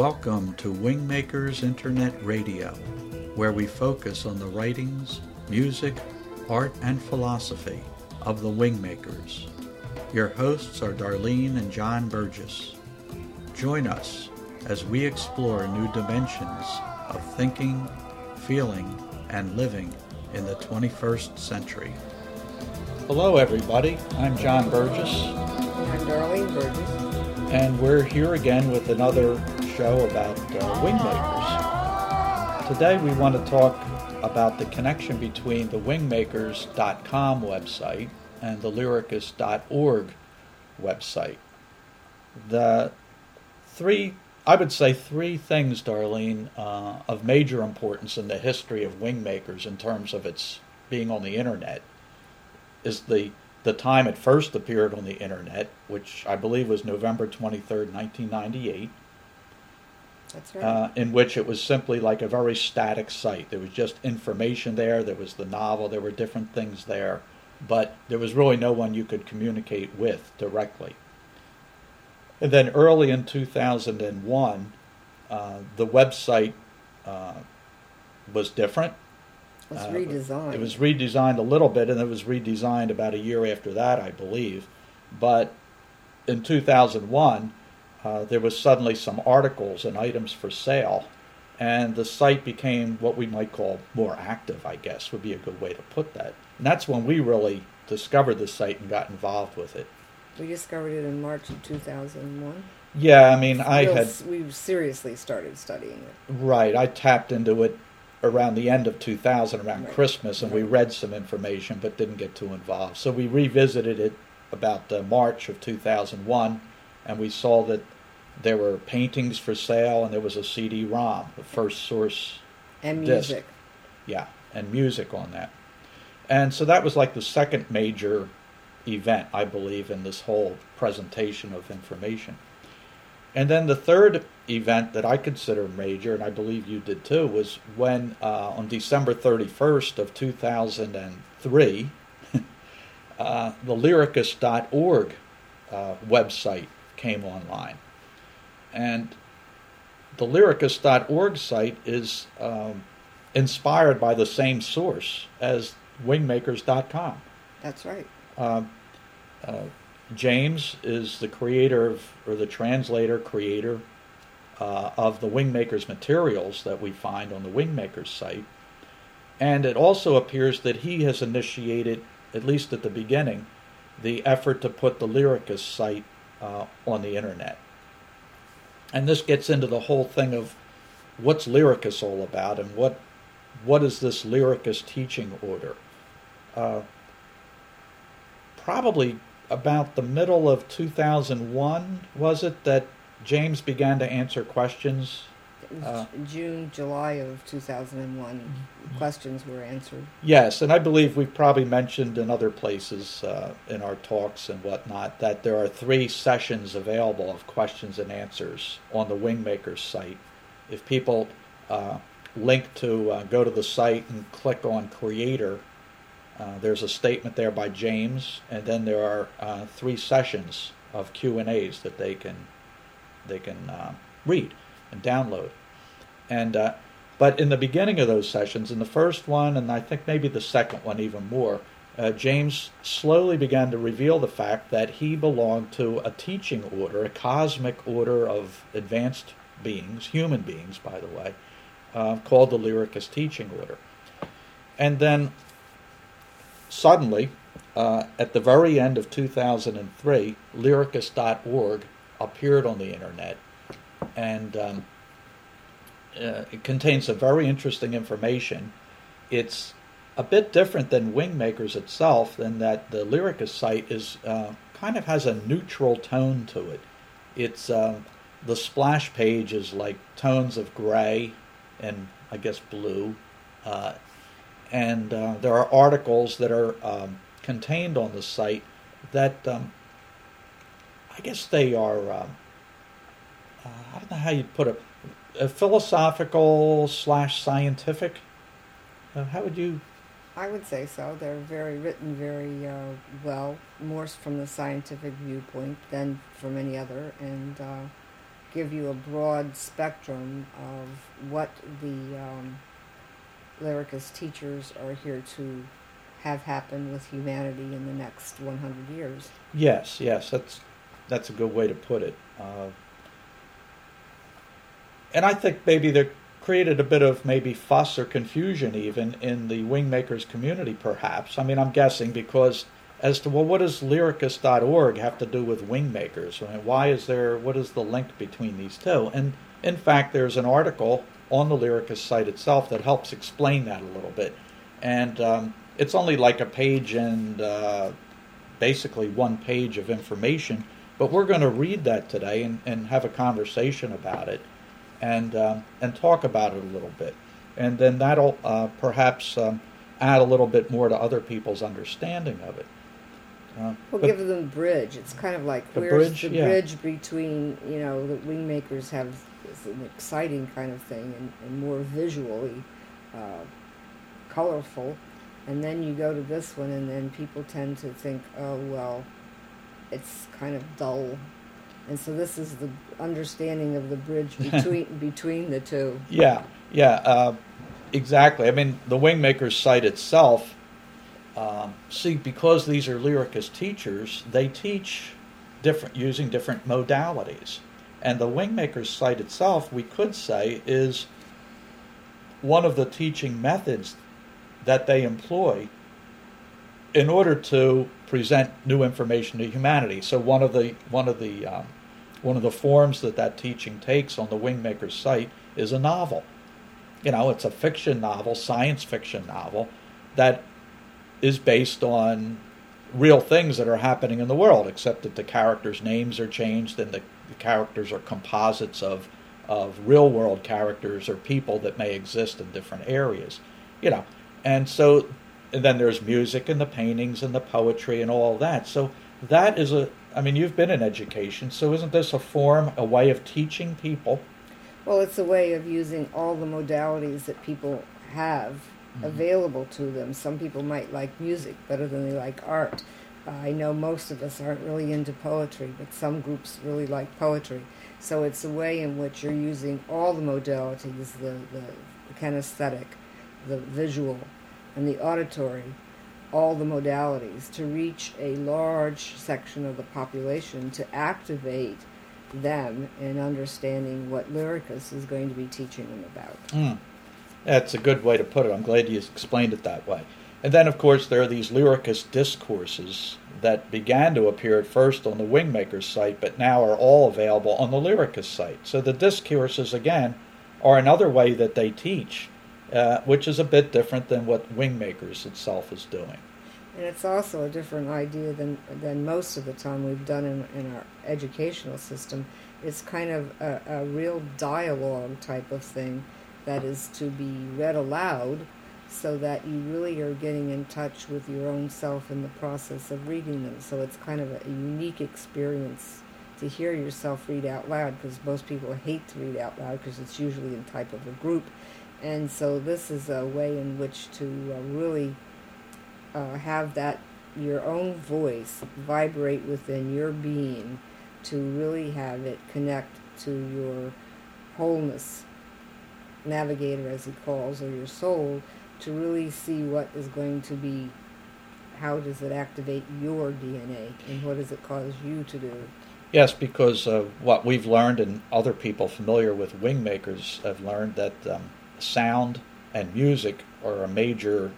Welcome to Wingmakers Internet Radio, where we focus on the writings, music, art, and philosophy of the Wingmakers. Your hosts are Darlene and John Burgess. Join us as we explore new dimensions of thinking, feeling, and living in the 21st century. Hello, everybody. I'm John Burgess. I'm Darlene Burgess. And we're here again with another show about uh, wingmakers. Today we want to talk about the connection between the wingmakers.com website and the lyricus.org website. The three, I would say, three things, Darlene, uh, of major importance in the history of Wingmakers in terms of its being on the internet is the the time it first appeared on the internet, which I believe was November 23rd, 1998. That's right. Uh, in which it was simply like a very static site. There was just information there, there was the novel, there were different things there, but there was really no one you could communicate with directly. And then early in 2001, uh, the website uh, was different. It was Uh, redesigned. It was redesigned a little bit, and it was redesigned about a year after that, I believe. But in 2001, uh, there was suddenly some articles and items for sale, and the site became what we might call more active, I guess, would be a good way to put that. And that's when we really discovered the site and got involved with it. We discovered it in March of 2001. Yeah, I mean, I Real had we seriously started studying it. Right. I tapped into it around the end of 2000, around Right. Christmas, and we read some information but didn't get too involved. So we revisited it about uh, March of 2001, and we saw that there were paintings for sale and there was a CD-ROM, the first source, And Disc. music. yeah, and music on that. And so that was like the second major event, I believe, in this whole presentation of information. And then the third event that I consider major, and I believe you did too, was when uh, on December 31st of 2003, uh, the lyricus.org uh, website came online. And the lyricus.org site is um, inspired by the same source as wingmakers.com. That's right. Um, uh, James is the creator of, or the translator, creator uh, of the Wingmakers materials that we find on the Wingmakers site. And it also appears that he has initiated, at least at the beginning, the effort to put the Lyricus site uh, on the internet. And this gets into the whole thing of what's Lyricus all about and what what is this Lyricus teaching order? Uh, probably about the middle of 2001 was it that James began to answer questions It was Uh, June, July of 2001. Mm-hmm. Questions were answered. Yes, and I believe we've probably mentioned in other places uh, in our talks and whatnot that there are three sessions available of questions and answers on the Wingmakers site. If people uh, link to uh, go to the site and click on Creator, uh, there's a statement there by James, and then there are uh, three sessions of Q and A's that they can they can uh, read and download. And uh, but in the beginning of those sessions, in the first one, and I think maybe the second one even more, uh, James slowly began to reveal the fact that he belonged to a teaching order, a cosmic order of advanced beings, human beings, by the way, uh, called the Lyricus Teaching Order. And then suddenly, uh, at the very end of 2003, Lyricus.org appeared on the internet, and um, uh, it contains some very interesting information. It's a bit different than Wingmakers itself, in that the Lyricus site is uh, kind of has a neutral tone to it. It's um, the splash page is like tones of gray and I guess blue, uh, and uh, there are articles that are um, contained on the site that um, I guess they are. Um, uh, I don't know how you'd put it. Uh, philosophical slash scientific. Uh, how would you? I would say so. They're very written very uh, well, more from the scientific viewpoint than from any other, and uh, give you a broad spectrum of what the um, lyricus teachers are here to have happen with humanity in the next 100 years. Yes, yes, that's that's a good way to put it. And I think maybe they created a bit of maybe fuss or confusion even in the wingmakers community, perhaps. I mean, I'm guessing because as to well, what does lyricus.org have to do with wingmakers? I mean, why is there? What is the link between these two? And in fact, there's an article on the Lyricus site itself that helps explain that a little bit, and um, it's only like a page and uh, basically one page of information. But we're going to read that today and, and have a conversation about it, and um, and talk about it a little bit, and then that'll uh, perhaps um, add a little bit more to other people's understanding of it. Uh, we'll give them bridge. It's kind of like the where's bridge, the yeah. bridge between you know the wing makers have is an exciting kind of thing and, and more visually uh, colorful, and then you go to this one and then people tend to think, oh well, it's kind of dull, and so this is the understanding of the bridge between between the two. Yeah, yeah, uh, exactly. I mean, the Wingmakers site itself um, see, because these are lyricus teachers, they teach different using different modalities. And the Wingmakers site itself, we could say, is one of the teaching methods that they employ in order to present new information to humanity. So one of the one of the um, one of the forms that that teaching takes on the Wingmakers site is a novel. You know, it's a fiction novel, science fiction novel that is based on real things that are happening in the world, except that the characters' names are changed and the, the characters are composites of of real world characters or people that may exist in different areas, you know. And so, and then there's music and the paintings and the poetry and all that. So that is a. I mean, you've been in education, so isn't this a form, a way of teaching people? Well, it's a way of using all the modalities that people have mm-hmm. available to them. Some people might like music better than they like art. Uh, I know most of us aren't really into poetry, but some groups really like poetry. So it's a way in which you're using all the modalities the, the, the kinesthetic, the visual, and the auditory, all the modalities to reach a large section of the population to activate them in understanding what Lyricus is going to be teaching them about. Mm. That's a good way to put it. I'm glad you explained it that way. And then, of course, there are these Lyricus discourses that began to appear at first on the Wingmakers site, but now are all available on the Lyricus site. So the discourses, again, are another way that they teach, uh, which is a bit different than what Wingmakers itself is doing. And it's also a different idea than, than most of the time we've done in, in our educational system. It's kind of a, a real dialogue type of thing that is to be read aloud so that you really are getting in touch with your own self in the process of reading them. So it's kind of a, unique experience to hear yourself read out loud because most people hate to read out loud because it's usually in type of a group. And so this is a way in which to uh, really uh, have that your own voice vibrate within your being to really have it connect to your wholeness navigator, as he calls, or your soul, to really see what is going to be, how does it activate your DNA, and what does it cause you to do. Yes, because uh, what we've learned, and other people familiar with wingmakers have learned that um, sound and music are a major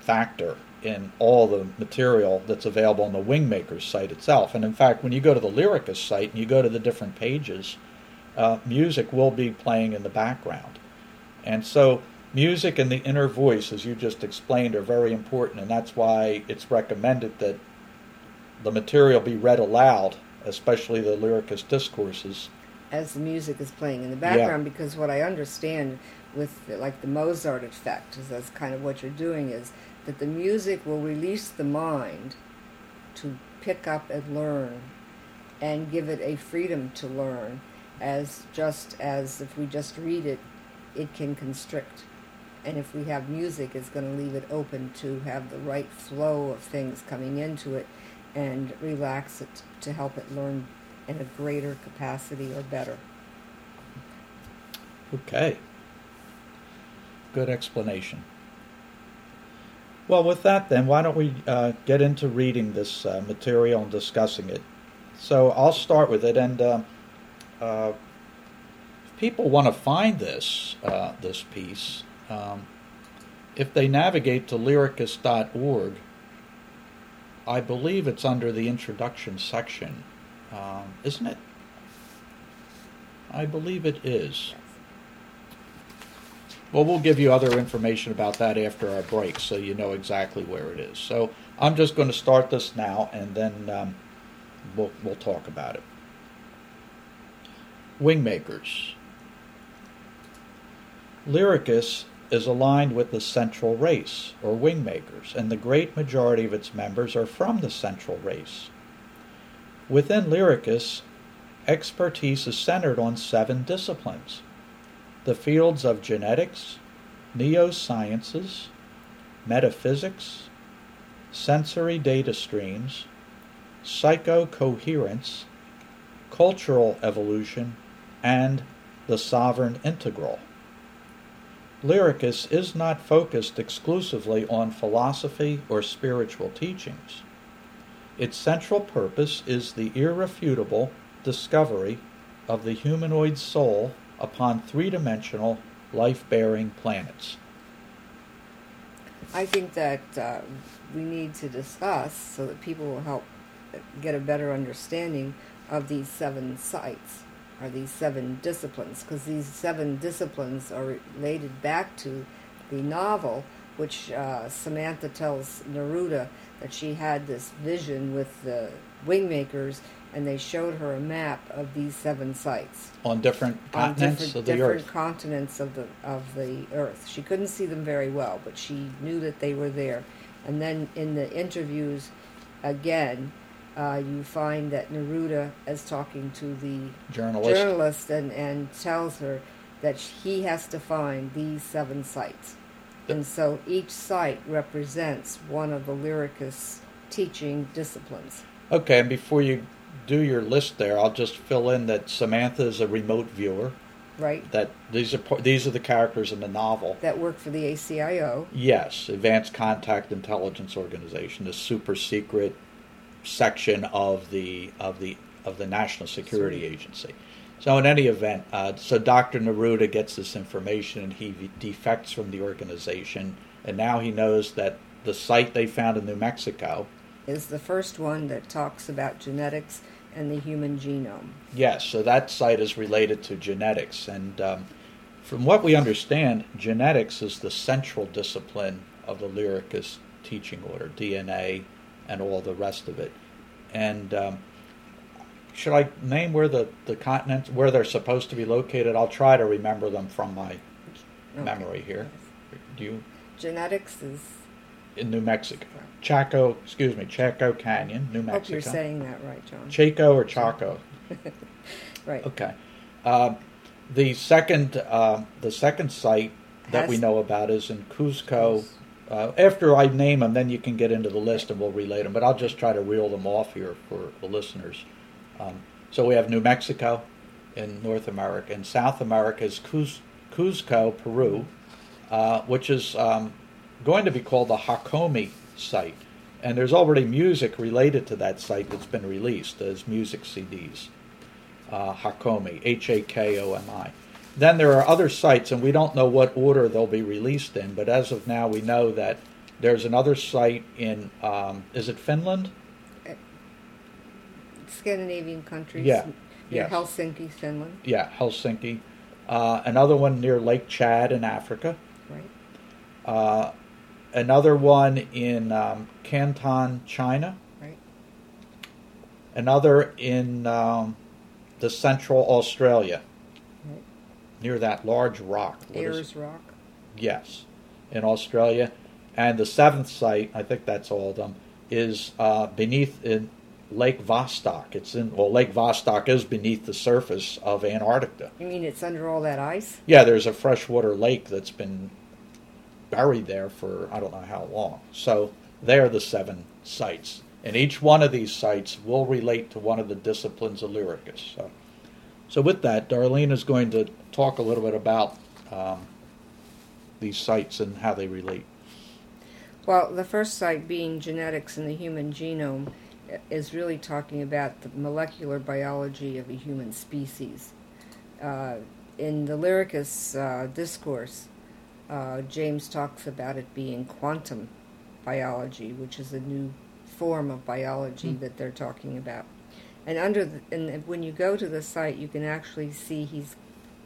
factor in all the material that's available on the Wingmakers site itself. And in fact, when you go to the Lyricus site and you go to the different pages, uh, music will be playing in the background. And so, music and the inner voice, as you just explained, are very important, and that's why it's recommended that the material be read aloud, especially the lyricus discourses. As the music is playing in the background, yeah. because what I understand with like the Mozart effect is that's kind of what you're doing is that the music will release the mind to pick up and learn and give it a freedom to learn as just as if we just read it it can constrict. And if we have music, it's going to leave it open to have the right flow of things coming into it and relax it to help it learn in a greater capacity or better. Okay. Good explanation. Well, with that, then, why don't we uh, get into reading this uh, material and discussing it? So I'll start with it, and uh, uh if people want to find this uh, this piece, um, if they navigate to lyricus.org, I believe it's under the introduction section, um, isn't it? I believe it is. Well, we'll give you other information about that after our break so you know exactly where it is. So I'm just going to start this now and then um, we'll, we'll talk about it. Wingmakers. Lyricus is aligned with the central race, or wingmakers, and the great majority of its members are from the central race. Within Lyricus, expertise is centered on seven disciplines the fields of genetics, neosciences, metaphysics, sensory data streams, psychocoherence, cultural evolution, and the sovereign integral. Lyricus is not focused exclusively on philosophy or spiritual teachings. Its central purpose is the irrefutable discovery of the humanoid soul upon three dimensional life bearing planets. I think that uh, we need to discuss so that people will help get a better understanding of these seven sites or these seven disciplines because these seven disciplines are related back to the novel which uh, Samantha tells Neruda that she had this vision with the wingmakers and they showed her a map of these seven sites on different continents different, of the different earth. continents of the of the earth. She couldn't see them very well, but she knew that they were there. And then in the interviews, again, uh, you find that Neruda is talking to the journalist, journalist and, and tells her that he has to find these seven sites. And so each site represents one of the Lyricus teaching disciplines. Okay, and before you do your list there, I'll just fill in that Samantha is a remote viewer. Right. That these are these are the characters in the novel that work for the ACIO. Yes, Advanced Contact Intelligence Organization, the super secret section of the of the of the National Security Sweet. Agency. So in any event, uh, so Dr. Neruda gets this information and he defects from the organization, and now he knows that the site they found in New Mexico is the first one that talks about genetics and the human genome. Yes, so that site is related to genetics. And um, from what we understand, genetics is the central discipline of the Lyricus teaching order, DNA and all the rest of it. And um, should I name where the, the continents, where they're supposed to be located? I'll try to remember them from my okay. memory here. Do you? Genetics is in New Mexico. Chaco, excuse me, Chaco Canyon, New Mexico. Hope you're saying that right, John. Chaco or Chaco? right. Okay. Uh, the second, uh, the second site that Has we know about is in Cuzco. Uh, after I name them, then you can get into the list and we'll relate them. But I'll just try to reel them off here for the listeners. Um, so we have New Mexico in North America, and South America is Cuz- Cuzco, Peru, uh, which is um, going to be called the Hakomi site. And there's already music related to that site that's been released as music CDs. Uh, Hakomi, H A K O M I. Then there are other sites, and we don't know what order they'll be released in, but as of now, we know that there's another site in, um, is it Finland? Scandinavian countries. Yeah. Near yes. Helsinki, Finland. Yeah, Helsinki. Uh, another one near Lake Chad in Africa. Right. Uh, another one in um, Canton, China. Right. Another in um, the central Australia, right. near that large rock. What Ayers Rock. Yes, in Australia, and the seventh site, I think that's all of them, is uh, beneath in Lake Vostok. It's in well, Lake Vostok is beneath the surface of Antarctica. You mean it's under all that ice? Yeah, there's a freshwater lake that's been buried there for I don't know how long. So they are the seven sites. And each one of these sites will relate to one of the disciplines of Lyricus. So So with that, Darlene is going to talk a little bit about um, these sites and how they relate. Well, the first site being genetics in the human genome is really talking about the molecular biology of a human species. Uh, in the Lyricus uh, discourse, uh, James talks about it being quantum biology, which is a new form of biology Hmm. that they're talking about. And under the, and when you go to the site, you can actually see he's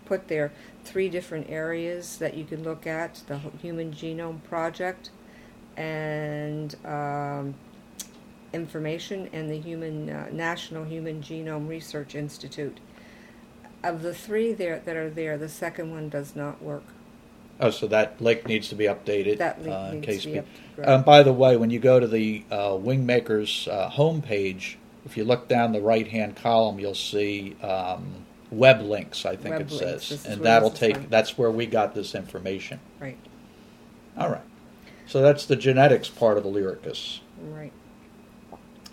put there three different areas that you can look at: the Human Genome Project, and um, information, and the Human uh, National Human Genome Research Institute. Of the three there that are there, the second one does not work. Oh, so that link needs to be updated. That link uh, in needs case to be we- up. right. Um, by the way, when you go to the uh, Wingmakers uh, homepage, if you look down the right-hand column, you'll see um, web links. I think Web it links. says, and that'll take. from. That's where we got this information. right, All right. So that's the genetics part of the Lyricus. right.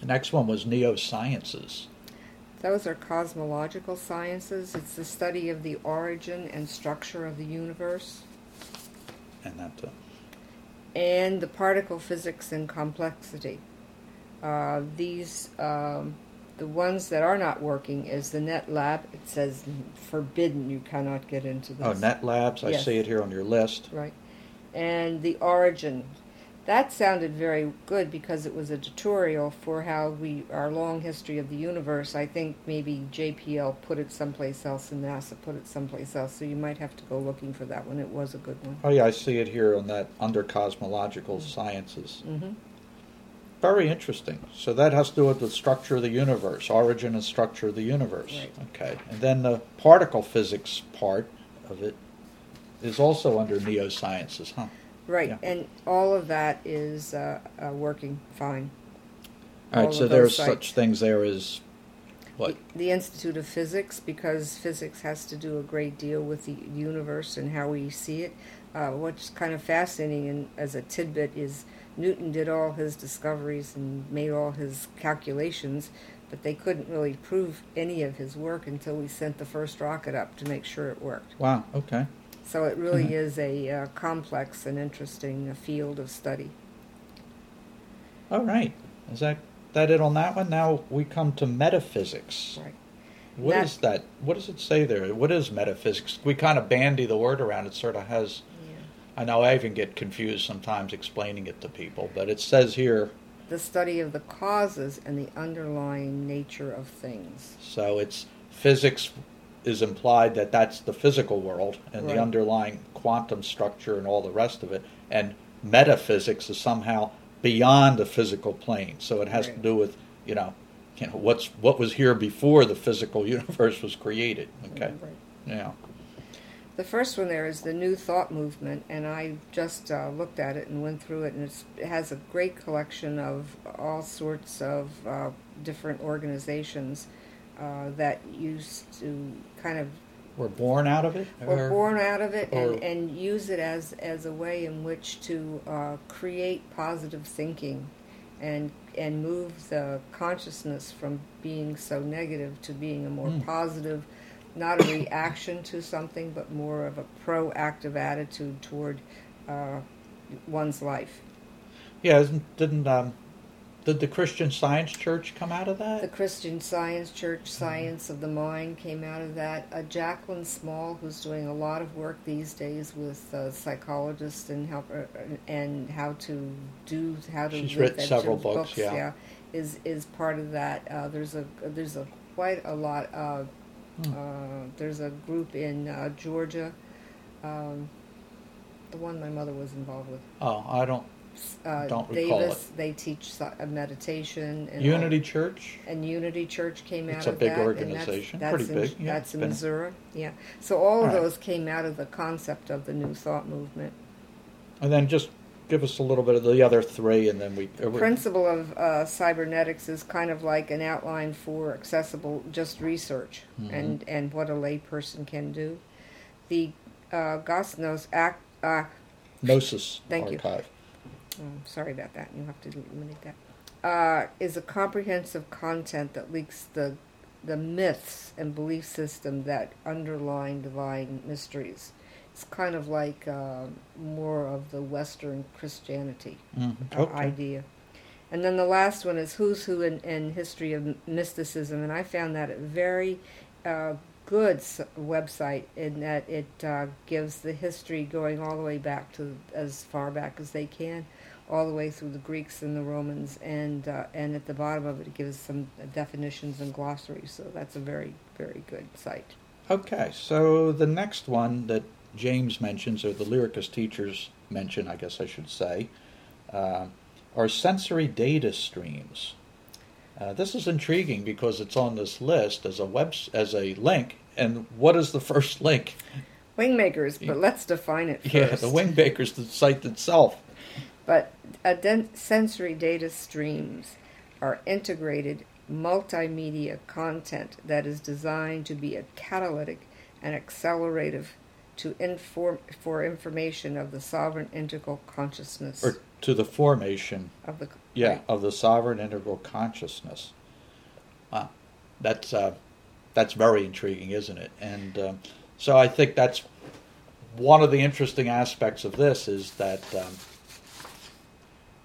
The next one was neosciences. Those are cosmological sciences. It's the study of the origin and structure of the universe. And that, uh, and the particle physics and complexity. Uh, these, um, the ones that are not working is the Net Lab. It says forbidden, you cannot get into this. oh, Net Labs. I Yes. see it here on your list. Right. And the origin. That sounded very good because it was a tutorial for how we, our long history of the universe. I think maybe JPL put it someplace else and NASA put it someplace else, so you might have to go looking for that one. It was a good one. Oh yeah, I see it here on that under cosmological sciences. Mm-hmm. Very interesting. So that has to do with the structure of the universe, origin and structure of the universe. Right. Okay. And then the particle physics part of it is also under neosciences, huh? Right, Yeah. and all of that is uh, uh, working fine. All All right, so of there's those such things there as what? The, the Institute of Physics, because physics has to do a great deal with the universe and how we see it. Uh, what's kind of fascinating and as a tidbit is Newton did all his discoveries and made all his calculations, but they couldn't really prove any of his work until we sent the first rocket up to make sure it worked. Wow, okay. So it really Mhm. is a uh, complex and interesting uh, field of study. All right. Is that that it on that one? Now we come to metaphysics. Right. What That- is that? What does it say there? What is metaphysics? We kind of bandy the word around. It sort of has. I know I even get confused sometimes explaining it to people, but it says here. the study of the causes and the underlying nature of things. So it's physics is implied that that's the physical world and Right. the underlying quantum structure and all the rest of it, and metaphysics is somehow beyond the physical plane. So it has to do with you know, you know what's what was here before the physical universe was created. Okay. Right. Yeah. The first one there is the New Thought Movement, and I just uh, looked at it and went through it, and it's, it has a great collection of all sorts of uh, different organizations uh, that used to kind of We're born out of it. were or- born out of it or- and, and use it as, as a way in which to uh, create positive thinking and and move the consciousness from being so negative to being a more Mm. positive, not a reaction to something, but more of a proactive attitude toward uh, one's life. Yeah, isn't, didn't um, did the Christian Science Church come out of that? The Christian Science Church, Science of the Mind, came out of that. Uh, Jacquelyn Small, who's doing a lot of work these days with uh, psychologists and help uh, and how to do how to She's written several books, yeah. yeah. is is part of that. Uh, there's a there's a quite a lot. Uh, Hmm. uh, there's a group in uh, Georgia, um, the one my mother was involved with. Oh, I don't. Uh, Don't recall Davis, they teach si- uh, meditation and all- Unity Church. and Unity Church came out It's a of big that. and organization, that's, pretty in, big, yeah, that's in been- Missouri. Yeah. So all of right. those came out of the concept of the New Thought movement. And then just give us a little bit of the other three, and then we. The principle of uh, cybernetics is kind of like an outline for accessible just research Mhm. and, and what a layperson can do. The uh, Gosnos Act. Uh, Gnosis Thank you. Archive. Oh, sorry about that. You have to eliminate that. Uh, is a comprehensive content that leaks the the myths and belief system that underline divine mysteries. It's kind of like uh, more of the Western Christianity Mhm. uh, Okay. idea. And then the last one is Who's Who in, in History of Mysticism, and I found that a very uh, good website in that it uh, gives the history going all the way back to as far back as they can, all the way through the Greeks and the Romans, and uh, and at the bottom of it, it gives some definitions and glossaries. So that's a very very good site. Okay, so the next one that James mentions, or the lyricus teachers mention, I guess I should say, uh, are sensory data streams. Uh, this is intriguing because it's on this list as a web as a link. And what is the first link? Wingmakers, but let's define it first. Yeah, the Wingmakers, the site itself. But sensory data streams are integrated multimedia content that is designed to be a catalytic and accelerative to inform for information of the sovereign integral consciousness Or to the formation, of the yeah, of the sovereign integral consciousness. Wow, that's uh, that's very intriguing, isn't it? And um, so I think that's one of the interesting aspects of this is that um,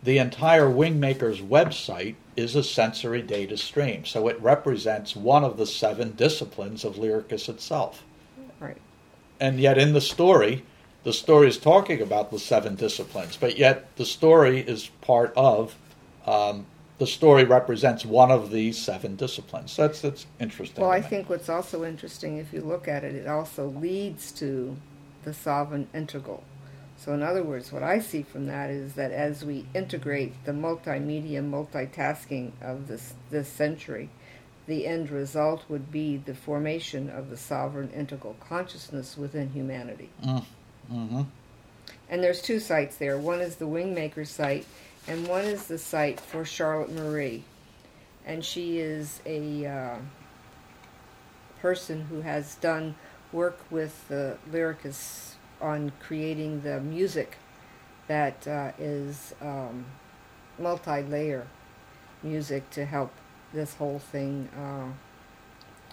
the entire Wingmakers website is a sensory data stream. So it represents one of the seven disciplines of Lyricus itself. right. And yet in the story, the story is talking about the seven disciplines, but yet the story is part of um, the story represents one of the seven disciplines. That's that's interesting. Well, I think what's also interesting, if you look at it, it also leads to the sovereign integral. So, in other words, what I see from that is that as we integrate the multimedia multitasking of this this century, the end result would be the formation of the sovereign integral consciousness within humanity. Mm, hmm And there's two sites there. One is the Wingmaker site, and one is the site for Charlotte Marie. And she is a uh, person who has done work with the lyricists on creating the music that uh, is um, multi-layer music to help this whole thing uh,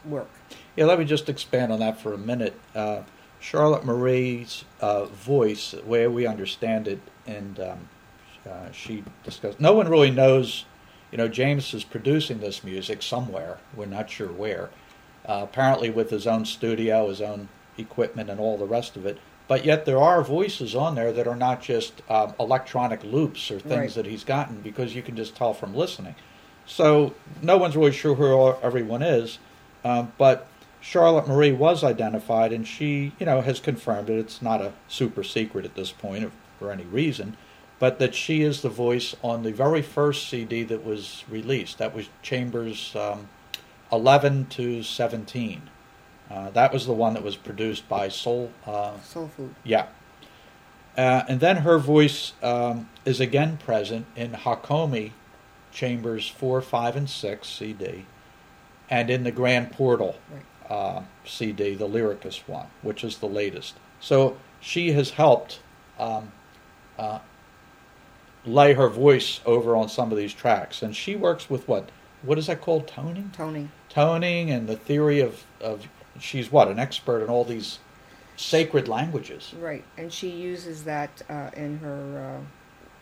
work. Yeah, let me just expand on that for a minute. Uh, Charlotte Marie's uh, voice, the way we understand it, and um, uh, she discussed. No one really knows. You know, James is producing this music somewhere. We're not sure where. Uh, apparently, with his own studio, his own equipment, and all the rest of it. But yet, there are voices on there that are not just um, electronic loops or things Right. that he's gotten, because you can just tell from listening. So, no one's really sure who everyone is. Um, but Charlotte Marie was identified, and she, you know, has confirmed it. It's not a super secret at this point, for any reason, but that she is the voice on the very first CD that was released. That was Chambers um, 11 to 17. Uh, that was the one that was produced by Soul. Uh, Soul food. yeah. Uh, and then her voice um, is again present in Hakomi Chambers 4, 5, and 6 CD, and in the Grand Portal Right. uh, CD, the Lyricus one, which is the latest. So she has helped um, uh, lay her voice over on some of these tracks. And she works with what? What is that called? Toning? Toning. Toning and the theory of, of she's what? An expert in all these sacred languages. Right, and she uses that uh, in her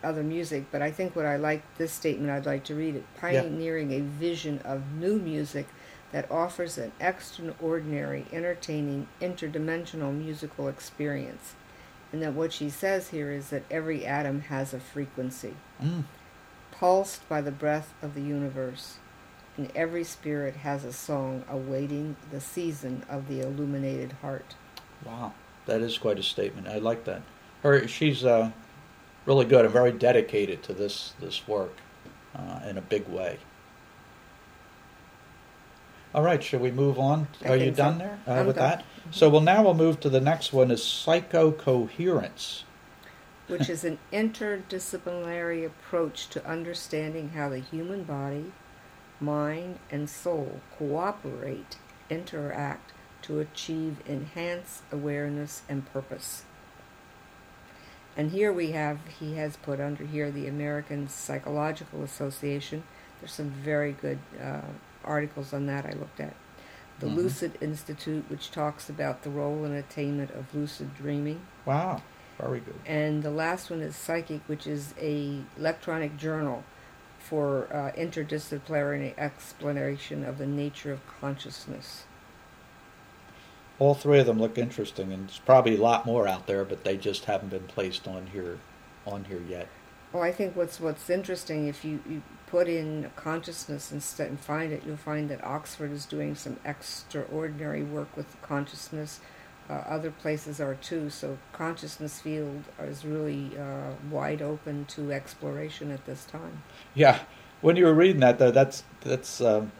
uh, other music. But I think what I like this statement, I'd like to read it: pioneering a vision of new music that offers an extraordinary, entertaining, interdimensional musical experience. And that what she says here is that every atom has a frequency, Mm. pulsed by the breath of the universe, and every spirit has a song awaiting the season of the illuminated heart. Wow, that is quite a statement. I like that. Her, she's uh, really good and very dedicated to this this work uh, in a big way. All right, shall we move on? I Are you think so. done there uh, with done. that? So, well, now we'll move to the next one: is psychocoherence. which is an interdisciplinary approach to understanding how the human body, mind, and soul cooperate, interact to achieve enhanced awareness and purpose. And here we have, he has put under here the American Psychological Association. There's some very good uh, articles on that I looked at. the Mhm. Lucid Institute, which talks about the role and attainment of lucid dreaming. Wow, very good. And the last one is Psychic, which is a electronic journal for uh, interdisciplinary explanation of the nature of consciousness. All three of them look interesting, and there's probably a lot more out there, but they just haven't been placed on here, on here yet. Well, I think what's what's interesting if you, you put in consciousness instead and find it, you'll find that Oxford is doing some extraordinary work with consciousness. Uh, other places are too. So consciousness field is really uh, wide open to exploration at this time. Yeah, when you were reading that, though, that's that's um,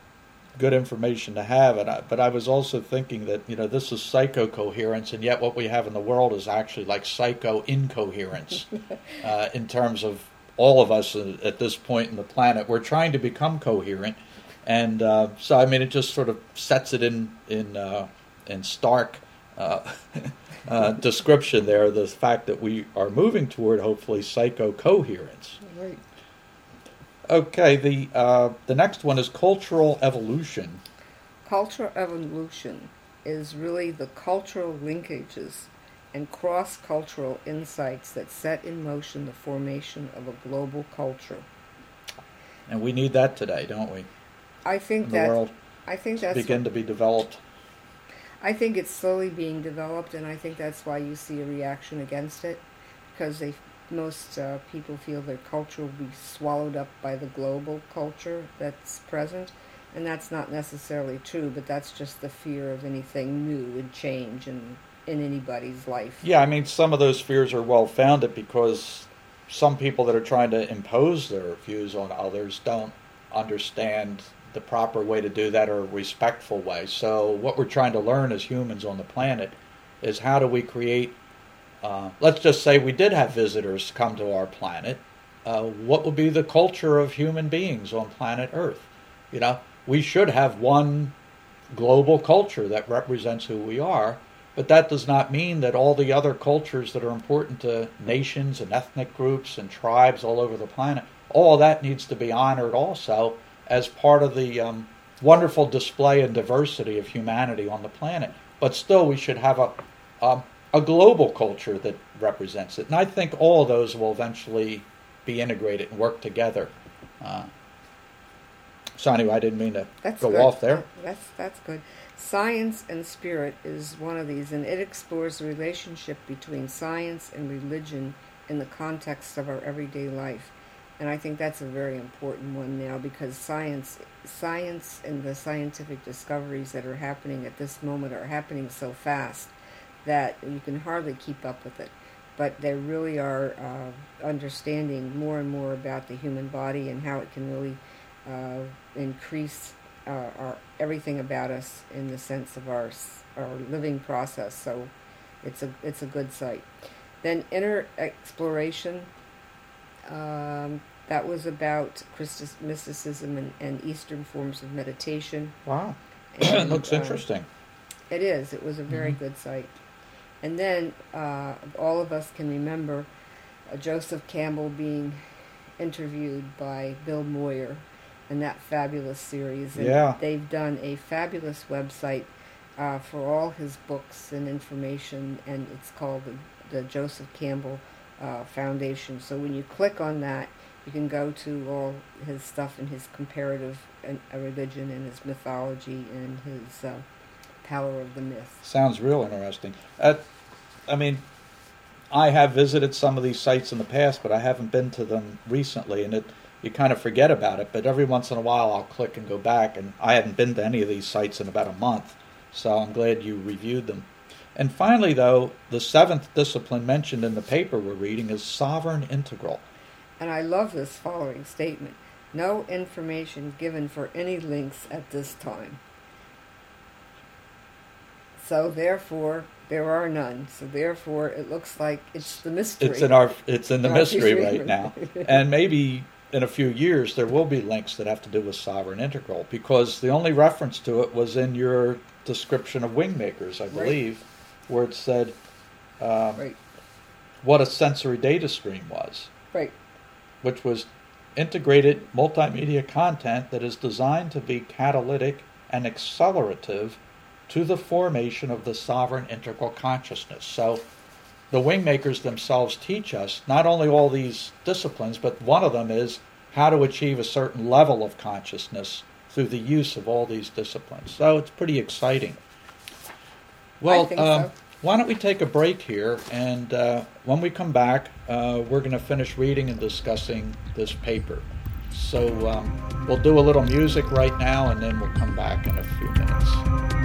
good information to have. And I, but I was also thinking that you know this is psycho coherence, and yet what we have in the world is actually like psycho incoherence uh, in terms of all of us at this point in the planet. We're trying to become coherent, and uh, so I mean it just sort of sets it in in uh, in stark. Uh, uh, description there, the fact that we are moving toward hopefully psycho-coherence. Right. Okay, the uh, the next one is cultural evolution. Cultural evolution is really the cultural linkages and cross cultural insights that set in motion the formation of a global culture. And we need that today, don't we? I think that world I think that's begin to be developed. I think it's slowly being developed, and I think that's why you see a reaction against it, because they most uh, people feel their culture will be swallowed up by the global culture that's present, and that's not necessarily true. But that's just the fear of anything new and change in in anybody's life. Yeah, I mean, some of those fears are well founded because some people that are trying to impose their views on others don't understand the proper way to do that or a respectful way. So, what we're trying to learn as humans on the planet is how do we create, uh, let's just say we did have visitors come to our planet. Uh, what would be the culture of human beings on planet Earth? You know, we should have one global culture that represents who we are, but that does not mean that all the other cultures that are important to nations and ethnic groups and tribes all over the planet, all that needs to be honored also as part of the um, wonderful display and diversity of humanity on the planet. But still, we should have a um, a global culture that represents it, and I think all of those will eventually be integrated and work together. Uh, so anyway, I didn't mean to That's go good. off there. That's that's good. Science and spirit is one of these, and it explores the relationship between science and religion in the context of our everyday life. And I think that's a very important one now because science, science and the scientific discoveries that are happening at this moment are happening so fast that you can hardly keep up with it. But they really are uh, understanding more and more about the human body and how it can really uh, increase uh, our everything about us in the sense of our our living process. So it's a it's a good site. Then inner exploration. Um, that was about Christus, mysticism and, and Eastern forms of meditation. Wow, And, looks uh, interesting. It is. It was a very Mhm. good site. And then uh, all of us can remember uh, Joseph Campbell being interviewed by Bill Moyer in that fabulous series. And Yeah. They've done a fabulous website uh, for all his books and information, and it's called the, the Joseph Campbell uh, Foundation. So when you click on that, you can go to all his stuff and his comparative and, uh, religion and his mythology and his uh, power of the myth. Sounds real interesting. Uh, I mean, I have visited some of these sites in the past, but I haven't been to them recently, and it you kind of forget about it. But every once in a while, I'll click and go back, and I haven't been to any of these sites in about a month, so I'm glad you reviewed them. And finally, though, the seventh discipline mentioned in the paper we're reading is sovereign integral. And I love this following statement no information given for any links at this time. So, therefore, there are none. So, therefore, it looks like it's the mystery. It's in our it's in the Our mystery right now, and maybe in a few years there will be links that have to do with sovereign integral because the only reference to it was in your description of wingmakers, I believe, where it said um, Right, what a sensory data stream was, right. Which was integrated multimedia content that is designed to be catalytic and accelerative to the formation of the sovereign integral consciousness. So the wingmakers themselves teach us not only all these disciplines, but one of them is how to achieve a certain level of consciousness through the use of all these disciplines. So it's pretty exciting. Well, um, so. why don't we take a break here? And uh, when we come back, uh, we're going to finish reading and discussing this paper. So um, we'll do a little music right now, and then we'll come back in a few minutes.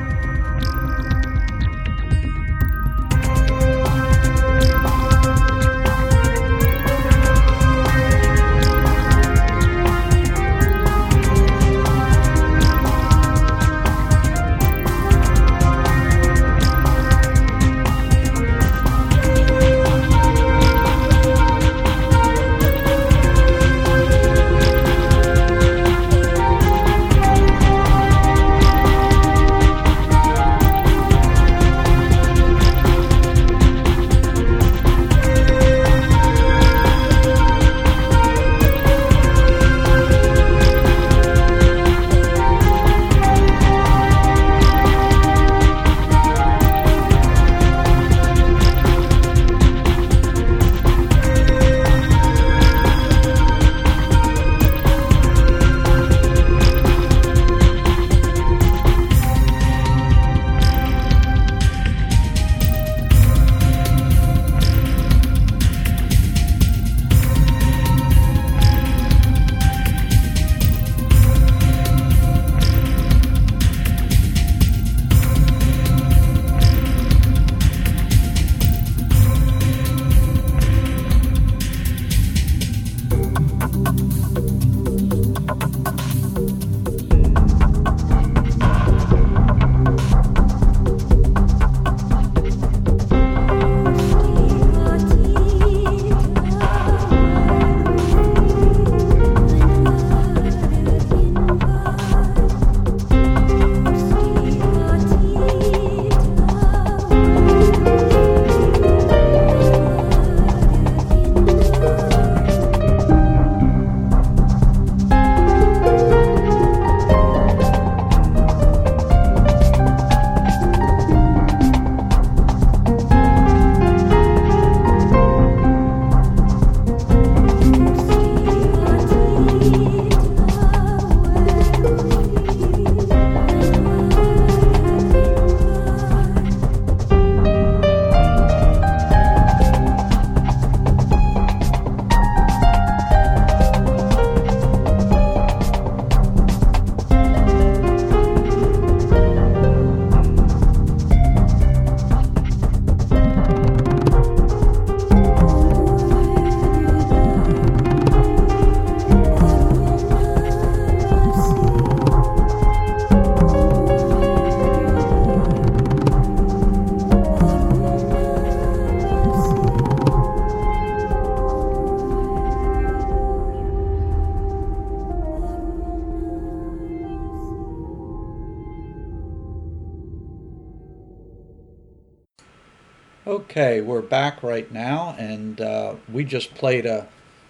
Okay, we're back right now, and uh, we just played a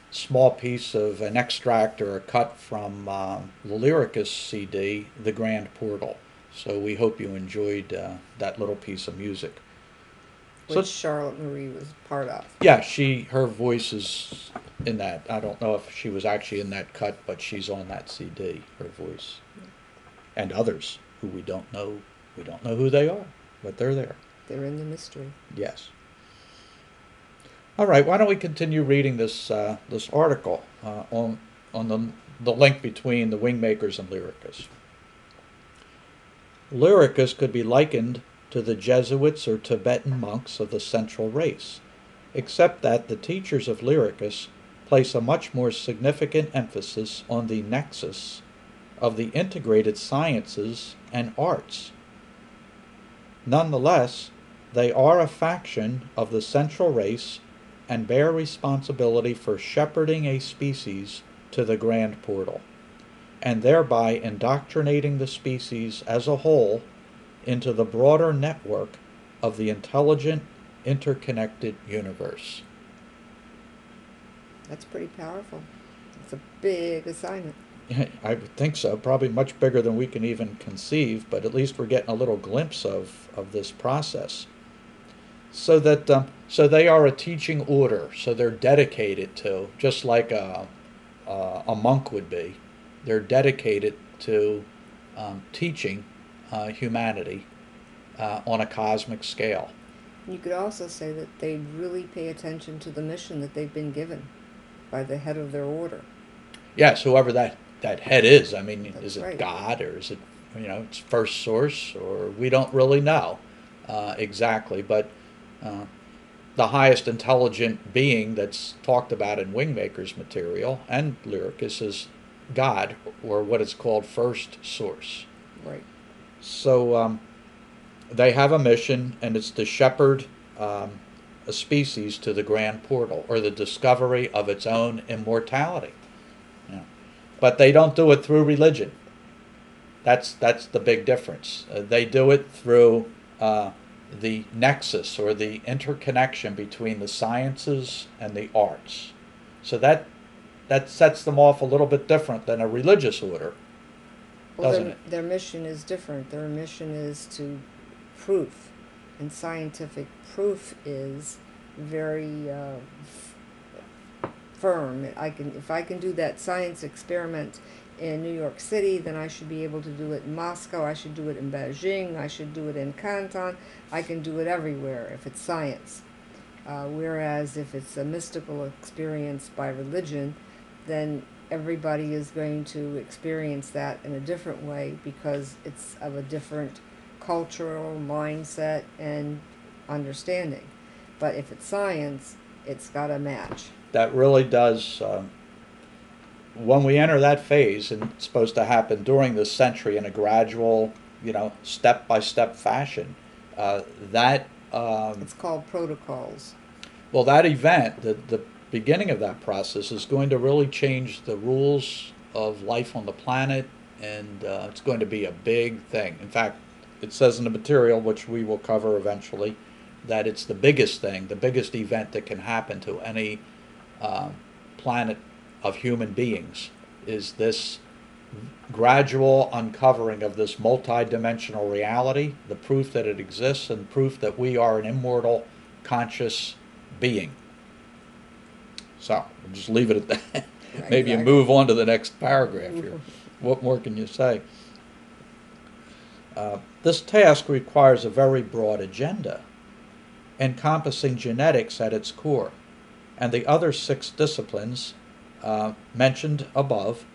small piece of an extract or a cut from the Lyricus CD, The Grand Portal. So we hope you enjoyed uh, that little piece of music. which So- Charlotte Marie was part of. Yeah, she her voice is in that. I don't know if she was actually in that cut, but she's on that CD. Her voice, and others who we don't know. We don't know who they are, but they're there. They're in the mystery. Yes. All right. Why don't we continue reading this uh, this article uh, on on the the link between the Wingmakers and Lyricus. Lyricus could be likened to the Jesuits or Tibetan monks of the Central Race, except that the teachers of Lyricus place a much more significant emphasis on the nexus of the integrated sciences and arts. Nonetheless, they are a faction of the Central Race and bear responsibility for shepherding a species to the Grand Portal, and thereby indoctrinating the species as a whole into the broader network of the intelligent, interconnected universe. That's pretty powerful. It's a big assignment. I would think so. Probably much bigger than we can even conceive, but at least we're getting a little glimpse of, of this process. So that um, so they are a teaching order. So they're dedicated to just like a a, a monk would be. They're dedicated to um, teaching uh, humanity uh, on a cosmic scale. You could also say that they really pay attention to the mission that they've been given by the head of their order. Yes, whoever that that head is. I mean, That's is it right. God or is it you know it's first source or we don't really know uh, exactly, but uh, the highest intelligent being that's talked about in Wingmaker's material and Lyricus is God or what is called first source. Right. So um, they have a mission, and it's to shepherd um, a species to the grand portal or the discovery of its own immortality. Yeah. But they don't do it through religion. That's that's the big difference. Uh, they do it through uh, the nexus or the interconnection between the sciences and the arts. So that that sets them off a little bit different than a religious order. Well, Doesn't their, it? their mission is different. Their mission is to proof, and scientific proof is very uh, f- firm. I can if I can do that science experiment in New York City, then I should be able to do it in Moscow. I should do it in Beijing. I should do it in Canton. I can do it everywhere if it's science. Uh, whereas if it's a mystical experience by religion, then everybody is going to experience that in a different way because it's of a different cultural mindset and understanding. But if it's science, it's got to match. that really does um, when we enter that phase and it's supposed to happen during this century in a gradual you know step by step fashion uh, that um, It's called protocols. well that event the, the beginning of that process is going to really change the rules of life on the planet and uh, it's going to be a big thing in fact it says in the material which we will cover eventually that it's the biggest thing the biggest event that can happen to any um, planet of human beings is this gradual uncovering of this multidimensional reality, the proof that it exists, and proof that we are an immortal, conscious being. So, we'll just leave it at that. Right, Maybe you exactly. move on to the next paragraph here. What more can you say? Uh, this task requires a very broad agenda, encompassing genetics at its core, and the other six disciplines uh, mentioned above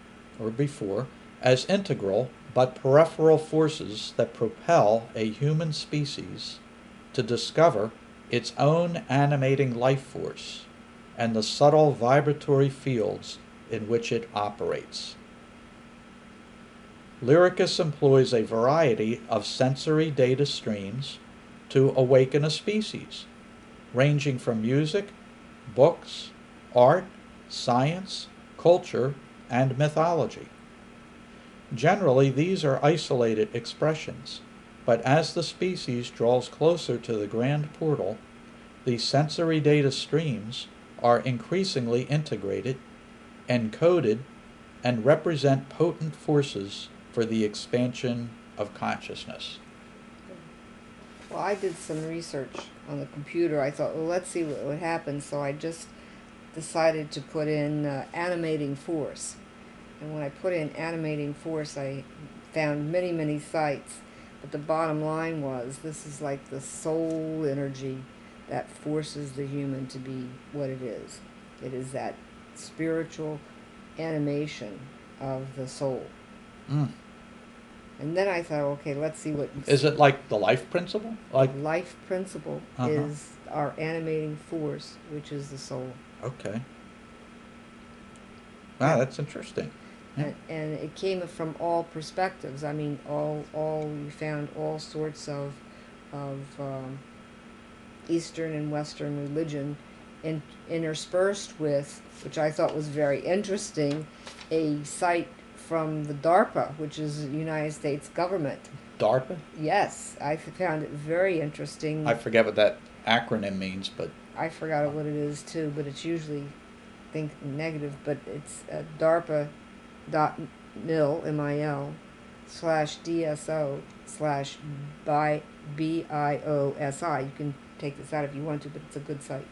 or before as integral but peripheral forces that propel a human species to discover its own animating life force and the subtle vibratory fields in which it operates. Lyricus employs a variety of sensory data streams to awaken a species, ranging from music, books, art, science, culture, and mythology. Generally, these are isolated expressions, but as the species draws closer to the grand portal, the sensory data streams are increasingly integrated, encoded, and represent potent forces for the expansion of consciousness. Well, I did some research on the computer. I thought, well, let's see what would happen. So I just decided to put in uh, animating force. And when I put in animating force, I found many, many sites. But the bottom line was this is like the soul energy that forces the human to be what it is. It is that spiritual animation of the soul. Mm. And then I thought, okay, let's see what Is it like the life principle? Like, life principle Uh-huh. is our animating force, which is the soul. Okay. Wow, that's interesting. And, and it came from all perspectives. I mean, all, all we found all sorts of, of um, Eastern and Western religion, in, interspersed with, which I thought was very interesting, a site from the DARPA, which is the United States government. DARPA? Yes, I found it very interesting. I forget what that acronym means, but I forgot what it is too, but it's usually think negative, but it's uh, DARPA dot mil m i l slash dso slash by b i o s i. You can take this out if you want to, but it's a good site.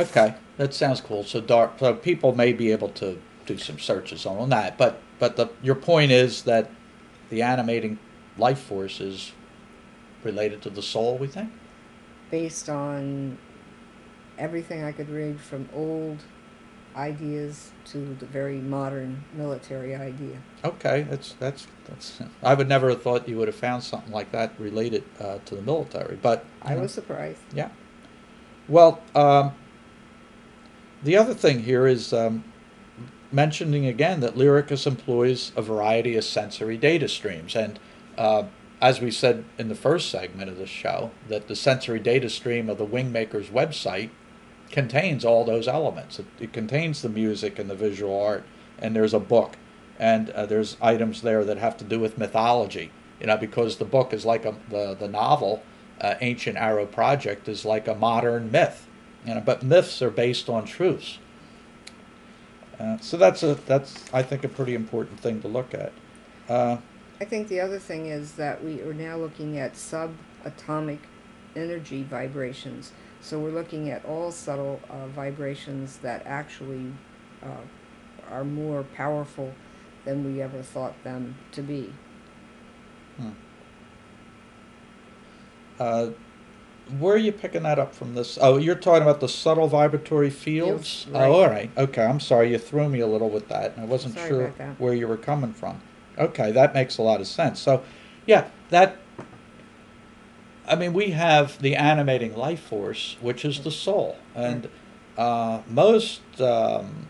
Okay, that sounds cool. So dark, so people may be able to do some searches on, on that. But but the your point is that the animating life force is related to the soul. We think. Based on everything I could read from old ideas to the very modern military idea. Okay, that's that's that's. I would never have thought you would have found something like that related uh, to the military, but I know. was surprised. Yeah. Well, um, the other thing here is um, mentioning again that Lyricus employs a variety of sensory data streams. And uh, as we said in the first segment of the show, that the sensory data stream of the Wingmakers website contains all those elements. It, it contains the music and the visual art, and there's a book, and uh, there's items there that have to do with mythology. You know, because the book is like a the the novel, uh, Ancient Arrow Project is like a modern myth. You know, but myths are based on truths. Uh, so that's a that's I think a pretty important thing to look at. I think the other thing is that we are now looking at subatomic energy vibrations. So we're looking at all subtle uh, vibrations that actually uh, are more powerful than we ever thought them to be. Hmm. Uh, where are you picking that up from this? Oh, you're talking about the subtle vibratory fields? Fields, right. Oh, all right. Okay, I'm sorry. You threw me a little with that. and I wasn't Sorry sure where you were coming from. Okay, that makes a lot of sense. So, yeah, that. I mean, we have the animating life force, which is the soul. And uh, most um,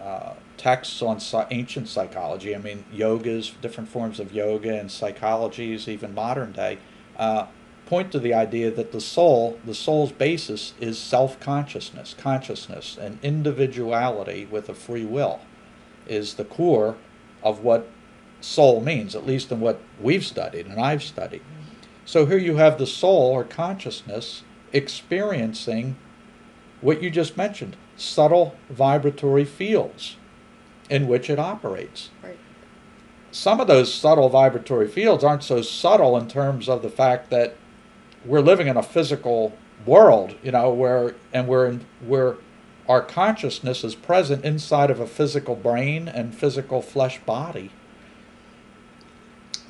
uh, texts on ancient psychology, I mean, yogas, different forms of yoga and psychologies, even modern day, uh, point to the idea that the soul, the soul's basis is self consciousness, consciousness, and individuality with a free will is the core of what soul means, at least in what we've studied and I've studied. So here you have the soul or consciousness experiencing what you just mentioned subtle vibratory fields in which it operates. Right. Some of those subtle vibratory fields aren't so subtle in terms of the fact that we're living in a physical world, you know, where and we're in, where our consciousness is present inside of a physical brain and physical flesh body.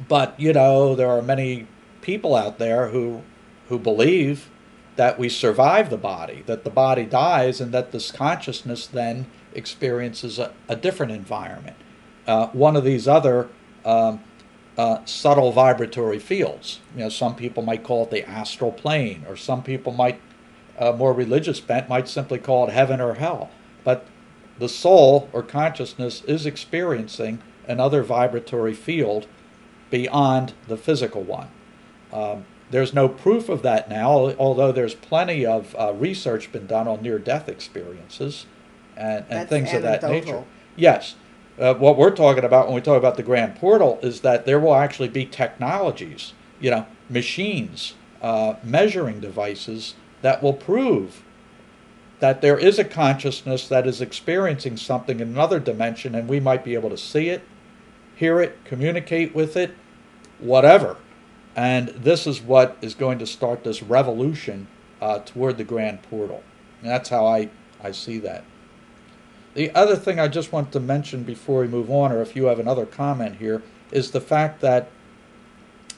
But you know, there are many people out there who who believe that we survive the body, that the body dies, and that this consciousness then experiences a, a different environment. Uh, one of these other um, uh, subtle vibratory fields. You know, some people might call it the astral plane, or some people might, uh, more religious bent, might simply call it heaven or hell. But the soul or consciousness is experiencing another vibratory field beyond the physical one. Um, there's no proof of that now, although there's plenty of uh, research been done on near-death experiences and, and things of that nature. Yes. Uh, what we're talking about when we talk about the Grand Portal is that there will actually be technologies, you know, machines, uh, measuring devices that will prove that there is a consciousness that is experiencing something in another dimension, and we might be able to see it, hear it, communicate with it, whatever. And this is what is going to start this revolution uh, toward the Grand Portal. And that's how I, I see that. The other thing I just want to mention before we move on, or if you have another comment here, is the fact that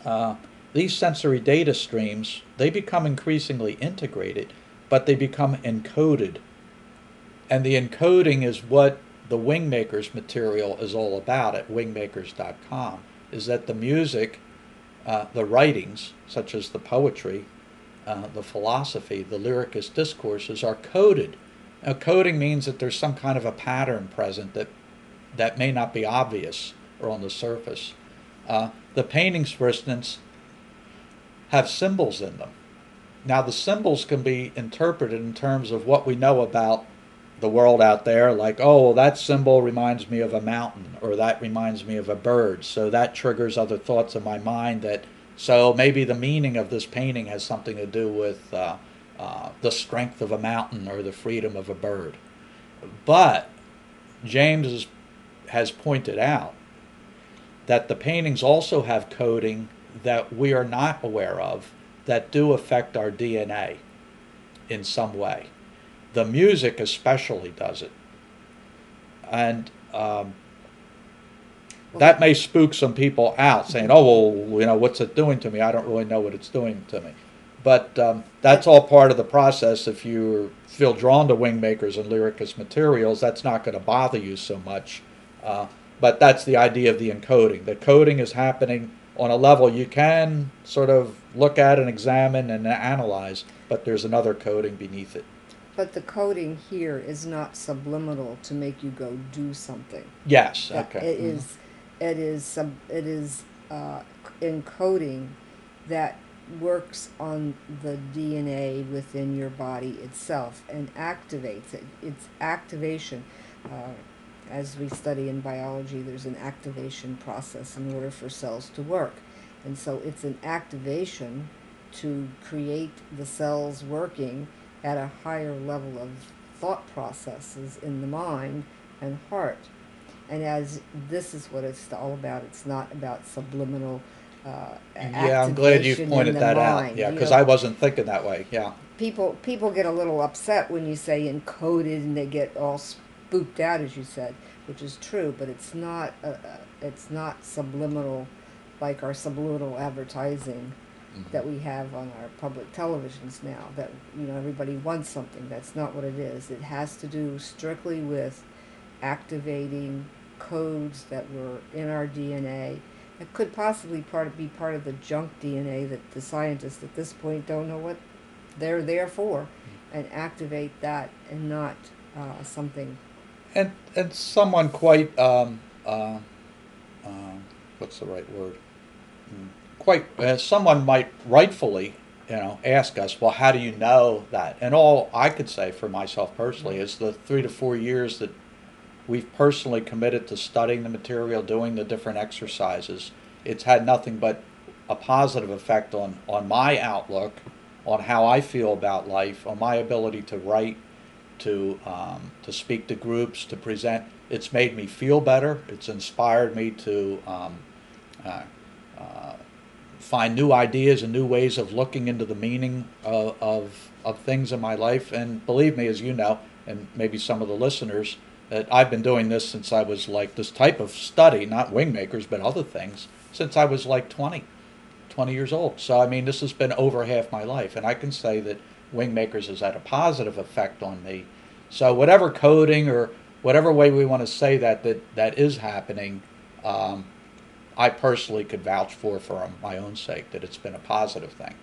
uh, these sensory data streams they become increasingly integrated, but they become encoded, and the encoding is what the Wingmakers material is all about at wingmakers.com. Is that the music, uh, the writings such as the poetry, uh, the philosophy, the Lyricus discourses are coded. Now, coding means that there's some kind of a pattern present that that may not be obvious or on the surface. Uh, the paintings, for instance, have symbols in them. Now, the symbols can be interpreted in terms of what we know about the world out there, like, oh, well, that symbol reminds me of a mountain, or that reminds me of a bird. So that triggers other thoughts in my mind that, so maybe the meaning of this painting has something to do with uh, uh, the strength of a mountain or the freedom of a bird. But James has pointed out that the paintings also have coding that we are not aware of that do affect our DNA in some way. The music, especially, does it. And um, that may spook some people out, saying, "Oh, well, you know, what's it doing to me? I don't really know what it's doing to me." But um, that's all part of the process. If you feel drawn to Wingmakers and Lyricus materials, that's not going to bother you so much. Uh, but that's the idea of the encoding. The coding is happening on a level you can sort of look at and examine and analyze, but there's another coding beneath it. But the coding here is not subliminal to make you go do something. Yes. Okay. It is, it is sub, it is uh, encoding that works on the DNA within your body itself and activates it. It's activation. Uh, as we study in biology, there's an activation process in order for cells to work. And so it's an activation to create the cells working at a higher level of thought processes in the mind and heart. And as this is what it's all about, it's not about subliminal. Uh, Yeah, I'm glad you pointed that out. mind, Yeah, you because? I wasn't thinking that way. Yeah. people people get a little upset when you say encoded and they get all spooked out as you said which is true but it's not uh, uh, it's not subliminal like our subliminal advertising that we have on our public televisions now that you know everybody wants something that's not what it is it has to do strictly with activating codes that were in our DNA it could possibly part be part of the junk DNA that the scientists at this point don't know what they're there for, and activate that and not uh, something. And and someone quite um, uh, uh, what's the right word? Mm, Quite uh, someone might rightfully, you know, ask us, well, how do you know that? And all I could say for myself personally is the three to four years that we've personally committed to studying the material, doing the different exercises. It's had nothing but a positive effect on on my outlook, on how I feel about life, on my ability to write, to um, to speak to groups, to present. It's made me feel better. It's inspired me to um, uh, uh, find new ideas and new ways of looking into the meaning of, of of things in my life. And believe me, as you know, and maybe some of the listeners, that I've been doing this since I was like this type of study, not wingmakers, but other things, since I was like 20. 20 years old. So, I mean, this has been over half my life. And I can say that Wingmakers has had a positive effect on me. So, whatever coding or whatever way we want to say that that, that is happening, um, I personally could vouch for for my own sake that it's been a positive thing.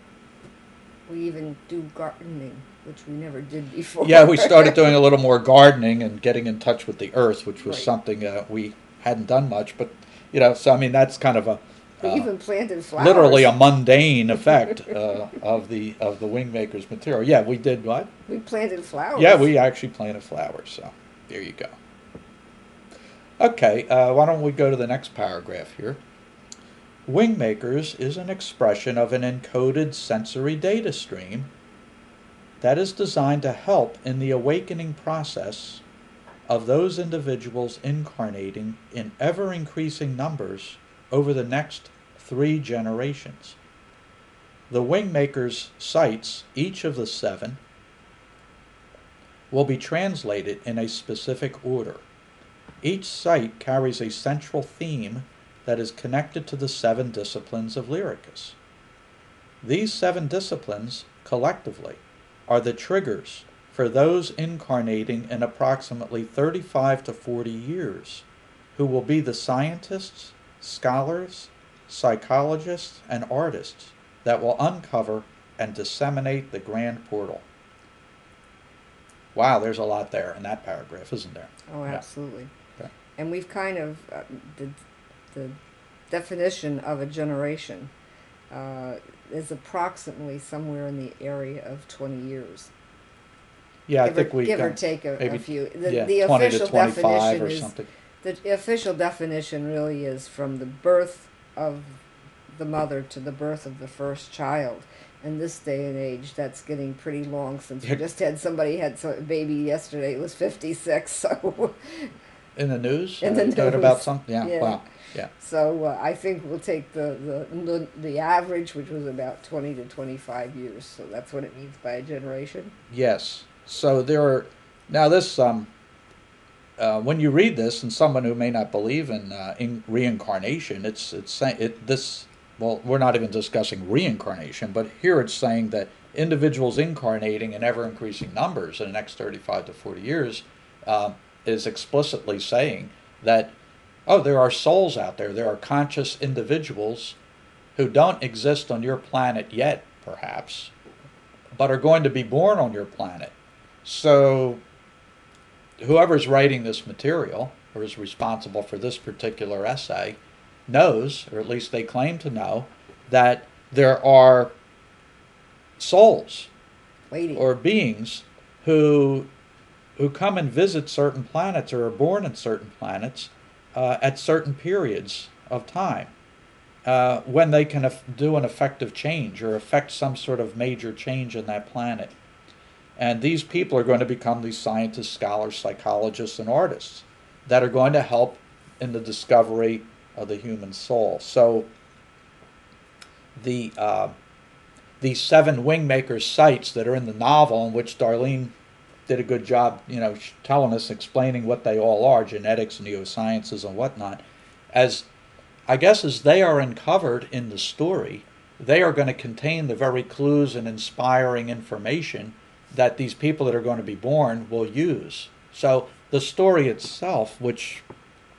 We even do gardening, which we never did before. Yeah, we started doing a little more gardening and getting in touch with the earth, which was Right. something uh, we hadn't done much. But, you know, so I mean, that's kind of a. we uh, even planted flowers. literally a mundane effect uh, of the of the wingmaker's material. Yeah, we did what? we planted flowers. Yeah, we actually planted flowers. So there you go. Okay, uh, why don't we go to the next paragraph here? Wingmakers is an expression of an encoded sensory data stream that is designed to help in the awakening process of those individuals incarnating in ever increasing numbers over the next three generations. The Wingmakers sites, each of the seven, will be translated in a specific order. Each site carries a central theme that is connected to the seven disciplines of Lyricus. These seven disciplines, collectively, are the triggers for those incarnating in approximately 35 to 40 years, who will be the scientists, scholars, psychologists, and artists that will uncover and disseminate the grand portal. Wow, there's a lot there in that paragraph, isn't there? Oh, absolutely. Okay. And we've kind of uh, the the definition of a generation uh, is approximately somewhere in the area of twenty years. Yeah, I think or, we give or take a, a maybe few. The, yeah, the 20 official to 25 definition or is something. the official definition really is from the birth of the mother to the birth of the first child. In this day and age, that's getting pretty long. Since we just had somebody had so- a baby yesterday, it was fifty six. So In the news? In the news. about something? Yeah, Yeah. wow. Yeah. So uh, I think we'll take the, the, the, average, which was about 20 to 25 years. So that's what it means by a generation. Yes. So there are now this um, uh, when you read this, and someone who may not believe in, uh, in reincarnation, it's it's saying it this. Well, we're not even discussing reincarnation, but here it's saying that individuals incarnating in ever increasing numbers in the next thirty-five to forty years uh, is explicitly saying that oh, there are souls out there, there are conscious individuals who don't exist on your planet yet, perhaps, but are going to be born on your planet. So, whoever's writing this material or is responsible for this particular essay knows, or at least they claim to know, that there are souls Waiting. or beings who who come and visit certain planets or are born in certain planets uh, at certain periods of time uh, when they can do an effective change or affect some sort of major change in that planet. And these people are going to become these scientists, scholars, psychologists, and artists that are going to help in the discovery of the human soul. So the uh, these seven wingmakers sites that are in the novel, in which Darlene did a good job, you know, telling us, explaining what they all are, genetics, neurosciences, and whatnot. As I guess as they are uncovered in the story, they are going to contain the very clues and inspiring information that these people that are going to be born will use. So the story itself, which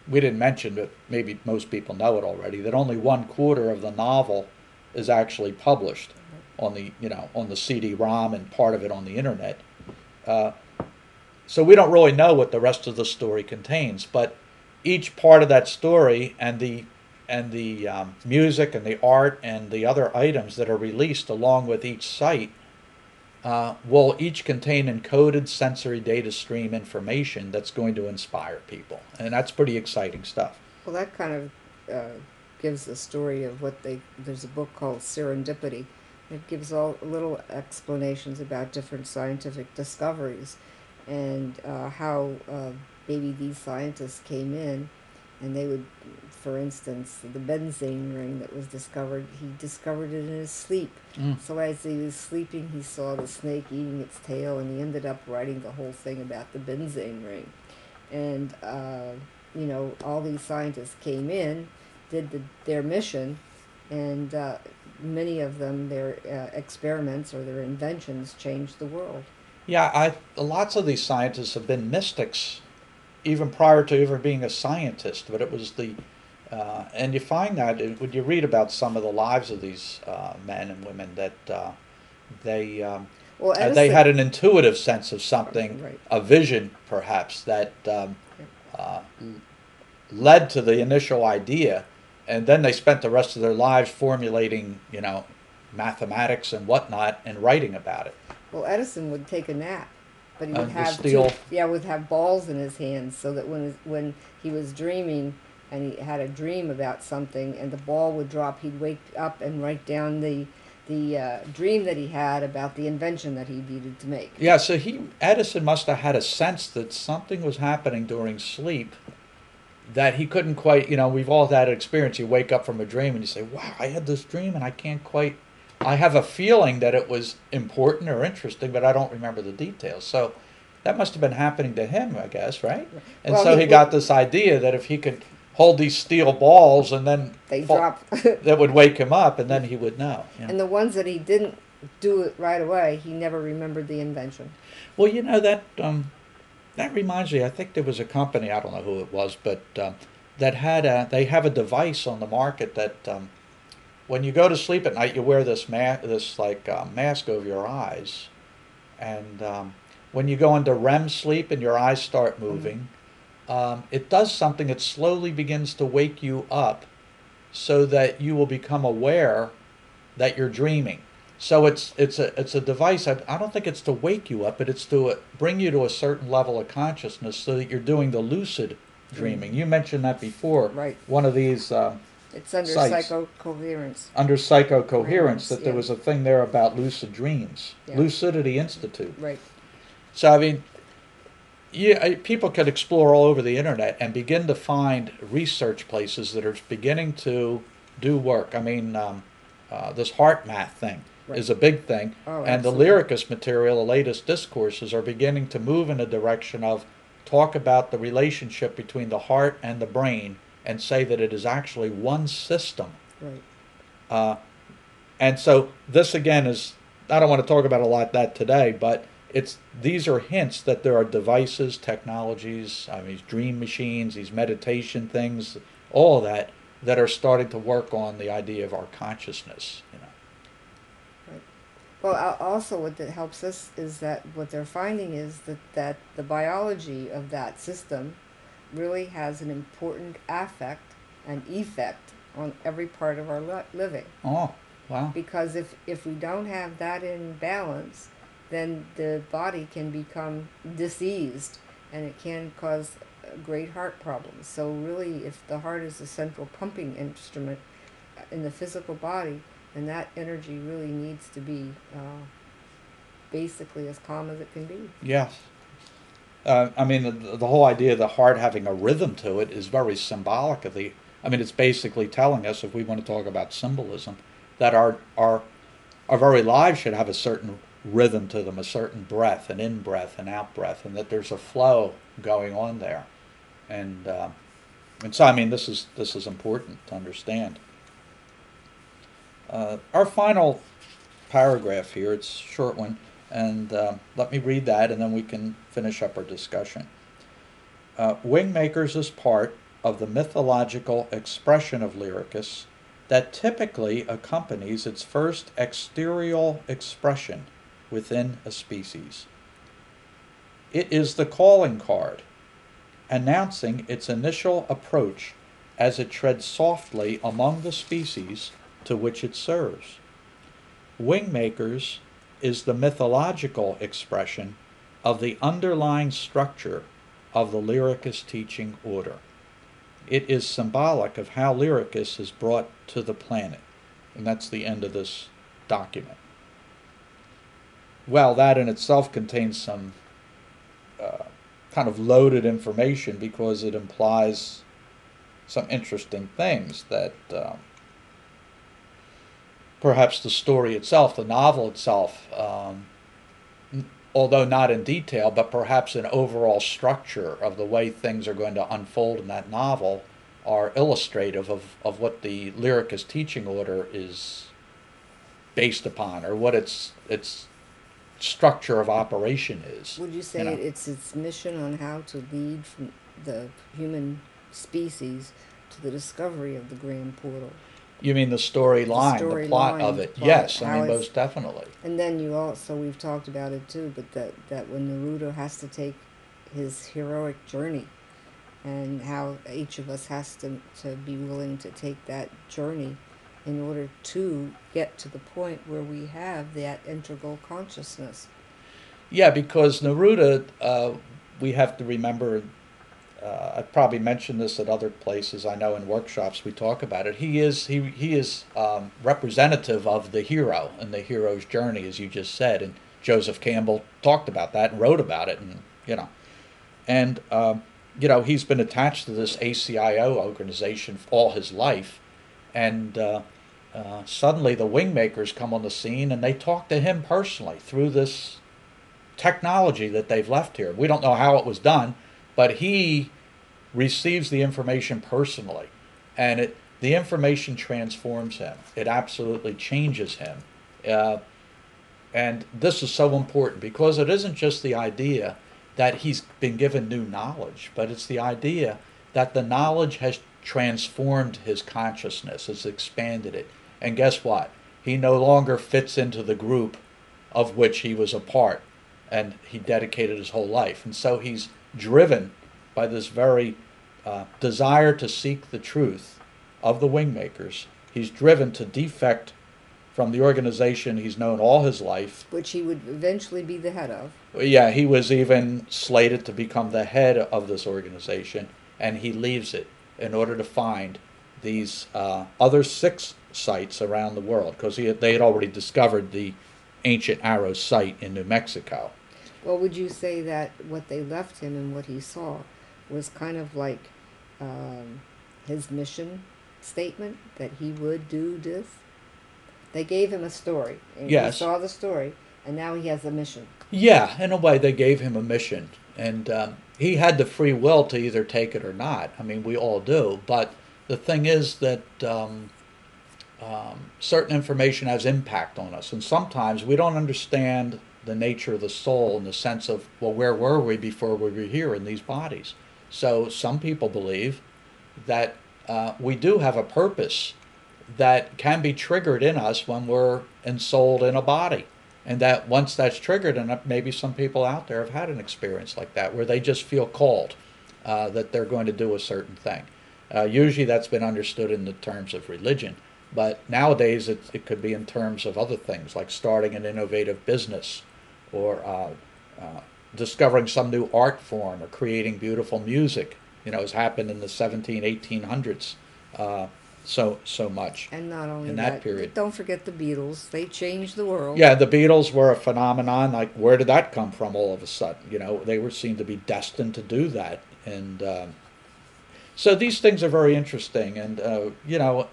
we didn't mention, but maybe most people know it already, that only one quarter of the novel is actually published on the you know on the CD-ROM and part of it on the internet. Uh, so we don't really know what the rest of the story contains, but each part of that story and the and the um, music and the art and the other items that are released along with each site uh, will each contain encoded sensory data stream information that's going to inspire people, and that's pretty exciting stuff. Well, that kind of uh, gives the story of what they. There's a book called Serendipity. It gives all little explanations about different scientific discoveries, and uh, how uh, maybe these scientists came in, and they would, for instance, the benzene ring that was discovered. He discovered it in his sleep. Mm. So as he was sleeping, he saw the snake eating its tail, and he ended up writing the whole thing about the benzene ring. And uh, you know, all these scientists came in, did the, their mission, and uh, many of them, their uh, experiments or their inventions changed the world. Yeah, I lots of these scientists have been mystics, even prior to ever being a scientist. But it was the, uh, and you find that when you read about some of the lives of these uh, men and women that uh, they um, Well, uh, they had an intuitive sense of something, Right. a vision perhaps that um, uh, led to the initial idea, and then they spent the rest of their lives formulating, you know, mathematics and whatnot and writing about it. Well, Edison would take a nap, but he would Uh, have steel- two, yeah, would have balls in his hands, so that when when he was dreaming and he had a dream about something, and the ball would drop, he'd wake up and write down the the uh, dream that he had about the invention that he needed to make. Yeah, so he Edison must have had a sense that something was happening during sleep that he couldn't quite, you know, we've all had an experience. You wake up from a dream and you say, "Wow, I had this dream and I can't quite I have a feeling that it was important or interesting, but I don't remember the details." So that must have been happening to him, I guess, right? And Well, so he he got this idea that if he could hold these steel balls and then They fall- drop, that would wake him up and then he would know. you know. and the ones that he didn't do it right away, he never remembered the invention. Well, you know that um, that reminds me. I think there was a company. I don't know who it was, but um, that had a. They have a device on the market that um, when you go to sleep at night, you wear this ma- this like uh, mask over your eyes, and um, when you go into REM sleep and your eyes start moving, um, it does something. It slowly begins to wake you up, so that you will become aware that you're dreaming. So it's it's a it's a device. I, I don't think it's to wake you up, but it's to uh, bring you to a certain level of consciousness, so that you're doing the lucid dreaming. You mentioned that before. Right. One of these uh, It's under Sites. psychocoherence. under psychocoherence Coherence, that there was a thing there about lucid dreams. Yeah. Lucidity Institute. Right. So I mean, yeah, people could explore all over the internet and begin to find research places that are beginning to do work. I mean, um, uh, this HeartMath thing right. is a big thing, oh, and the Lyricus material, the latest discourses, are beginning to move in a direction of talk about the relationship between the heart and the brain, and say that it is actually one system. Right. Uh, and so this again is I don't want to talk about a lot that today, but it's these are hints that there are devices, technologies, I mean, these dream machines, these meditation things, all that that are starting to work on the idea of our consciousness. You know. Well, also what that helps us is that what they're finding is that that the biology of that system really has an important affect and effect on every part of our li- living. Oh, wow! Because if if we don't have that in balance then the body can become diseased and it can cause great heart problems. So, really, if the heart is the central pumping instrument in the physical body, then that energy really needs to be uh, basically as calm as it can be. Yes. Uh, I mean, the, the whole idea of the heart having a rhythm to it is very symbolic of the. I mean, it's basically telling us, if we want to talk about symbolism, that our our our very lives should have a certain rhythm to them, a certain breath, an in breath, an out breath, and that there's a flow going on there. And uh, and so I mean this is this is important to understand. Uh, our final paragraph here, it's a short one, and uh, let me read that, and then we can finish up our discussion. Uh, Wingmakers is part of the mythological expression of Lyricus that typically accompanies its first exterior expression within a species. It is the calling card, announcing its initial approach as it treads softly among the species to which it serves. Wingmakers is the mythological expression of the underlying structure of the Lyricus teaching order. It is symbolic of how Lyricus is brought to the planet. And that's the end of this document well, that in itself contains some uh, kind of loaded information because it implies some interesting things that um, perhaps the story itself, the novel itself, um, although not in detail, but perhaps an overall structure of the way things are going to unfold in that novel are illustrative of, of what the Lyricus teaching order is based upon or what its its structure of operation is. Would you say you know? it's its mission on how to lead from the human species to the discovery of the grand portal? You mean the storyline, the, story the, plot line, of it? Plot, yes, I mean most definitely. And then you also we've talked about it too, but that that when Neruda has to take his heroic journey, and how each of us has to to be willing to take that journey in order to get to the point where we have that integral consciousness. Yeah, because Neruda, uh, we have to remember. Uh, I probably mentioned this at other places. I know in workshops we talk about it. He is he he is um, representative of the hero and the hero's journey, as you just said. And Joseph Campbell talked about that and wrote about it, and you know, and um, you know he's been attached to this ACIO organization all his life, and uh, uh, suddenly the wingmakers come on the scene and they talk to him personally through this technology that they've left here. We don't know how it was done, but he receives the information personally, and it the information transforms him. It absolutely changes him. Uh, and this is so important because it isn't just the idea that he's been given new knowledge, but it's the idea that the knowledge has transformed his consciousness, has expanded it. And guess what? He no longer fits into the group of which he was a part, and he dedicated his whole life. And so he's driven by this very uh, desire to seek the truth of the Wingmakers. He's driven to defect from the organization he's known all his life. Which he would eventually be the head of. Yeah, he was even slated to become the head of this organization, and he leaves it in order to find these uh, other six sites around the world because they had already discovered the ancient arrow site in New Mexico. Well, would you say that what they left him and what he saw was kind of like um, his mission statement that he would do this? They gave him a story, and Yes. he saw the story, and now he has a mission. Yeah, in a way, they gave him a mission, and um, he had the free will to either take it or not. I mean, we all do. But the thing is that um, um, certain information has impact on us, and sometimes we don't understand the nature of the soul in the sense of, well, where were we before we were here in these bodies? So some people believe that uh, we do have a purpose that can be triggered in us when we're ensouled in a body. And that once that's triggered, and maybe some people out there have had an experience like that where they just feel called uh, that they're going to do a certain thing. Uh, usually that's been understood in the terms of religion, but nowadays it, it could be in terms of other things like starting an innovative business or uh, uh, discovering some new art form or creating beautiful music. You know, has happened in the 17, 1800s uh, so so much. And not only In that period. don't forget the Beatles. They changed the world. Yeah, the Beatles were a phenomenon. Like, where did that come from all of a sudden? You know, they were seemed to be destined to do that, and um, so these things are very interesting. And uh, you know,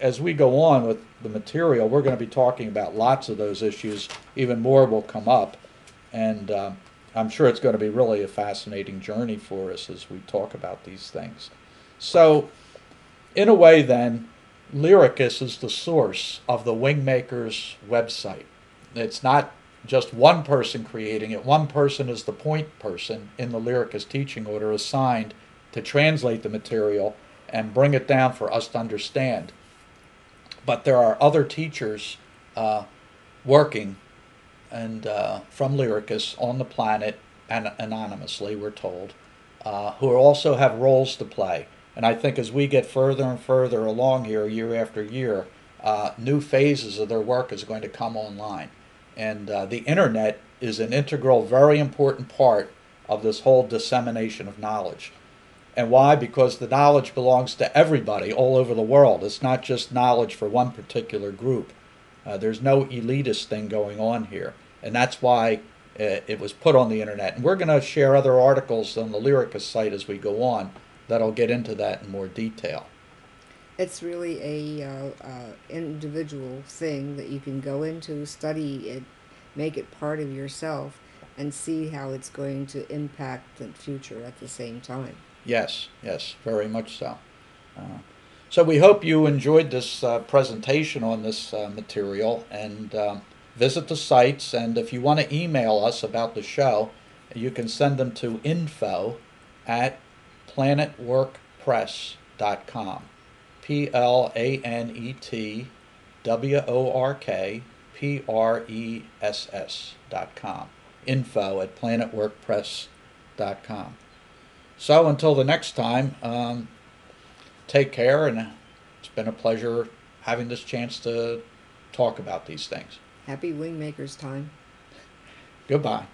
as we go on with the material, we're going to be talking about lots of those issues. Even more will come up, and um, I'm sure it's going to be really a fascinating journey for us as we talk about these things. So, in a way, then, Lyricus is the source of the Wingmakers website. It's not just one person creating it. One person is the point person in the Lyricus teaching order assigned to translate the material and bring it down for us to understand. But there are other teachers uh, working and uh, from Lyricus on the planet and anonymously, we're told, uh, who also have roles to play. And I think as we get further and further along here, year after year, uh, new phases of their work is going to come online. And uh, the internet is an integral, very important part of this whole dissemination of knowledge. And why? Because the knowledge belongs to everybody all over the world. It's not just knowledge for one particular group. Uh, there's no elitist thing going on here. And that's why uh, it was put on the internet. And we're going to share other articles on the Lyricus site as we go on that'll get into that in more detail. It's really a uh, uh, individual thing that you can go into, study it, make it part of yourself, and see how it's going to impact the future at the same time. Yes, yes, very much so. Uh, so we hope you enjoyed this uh, presentation on this uh, material and um, visit the sites. And if you want to email us about the show, you can send them to info at planetworkpress.com. P L A N E T W O R K P R E S S dot com. Info at planetworkpress.com. So until the next time, um, take care, and it's been a pleasure having this chance to talk about these things. Happy Wingmakers time. Goodbye.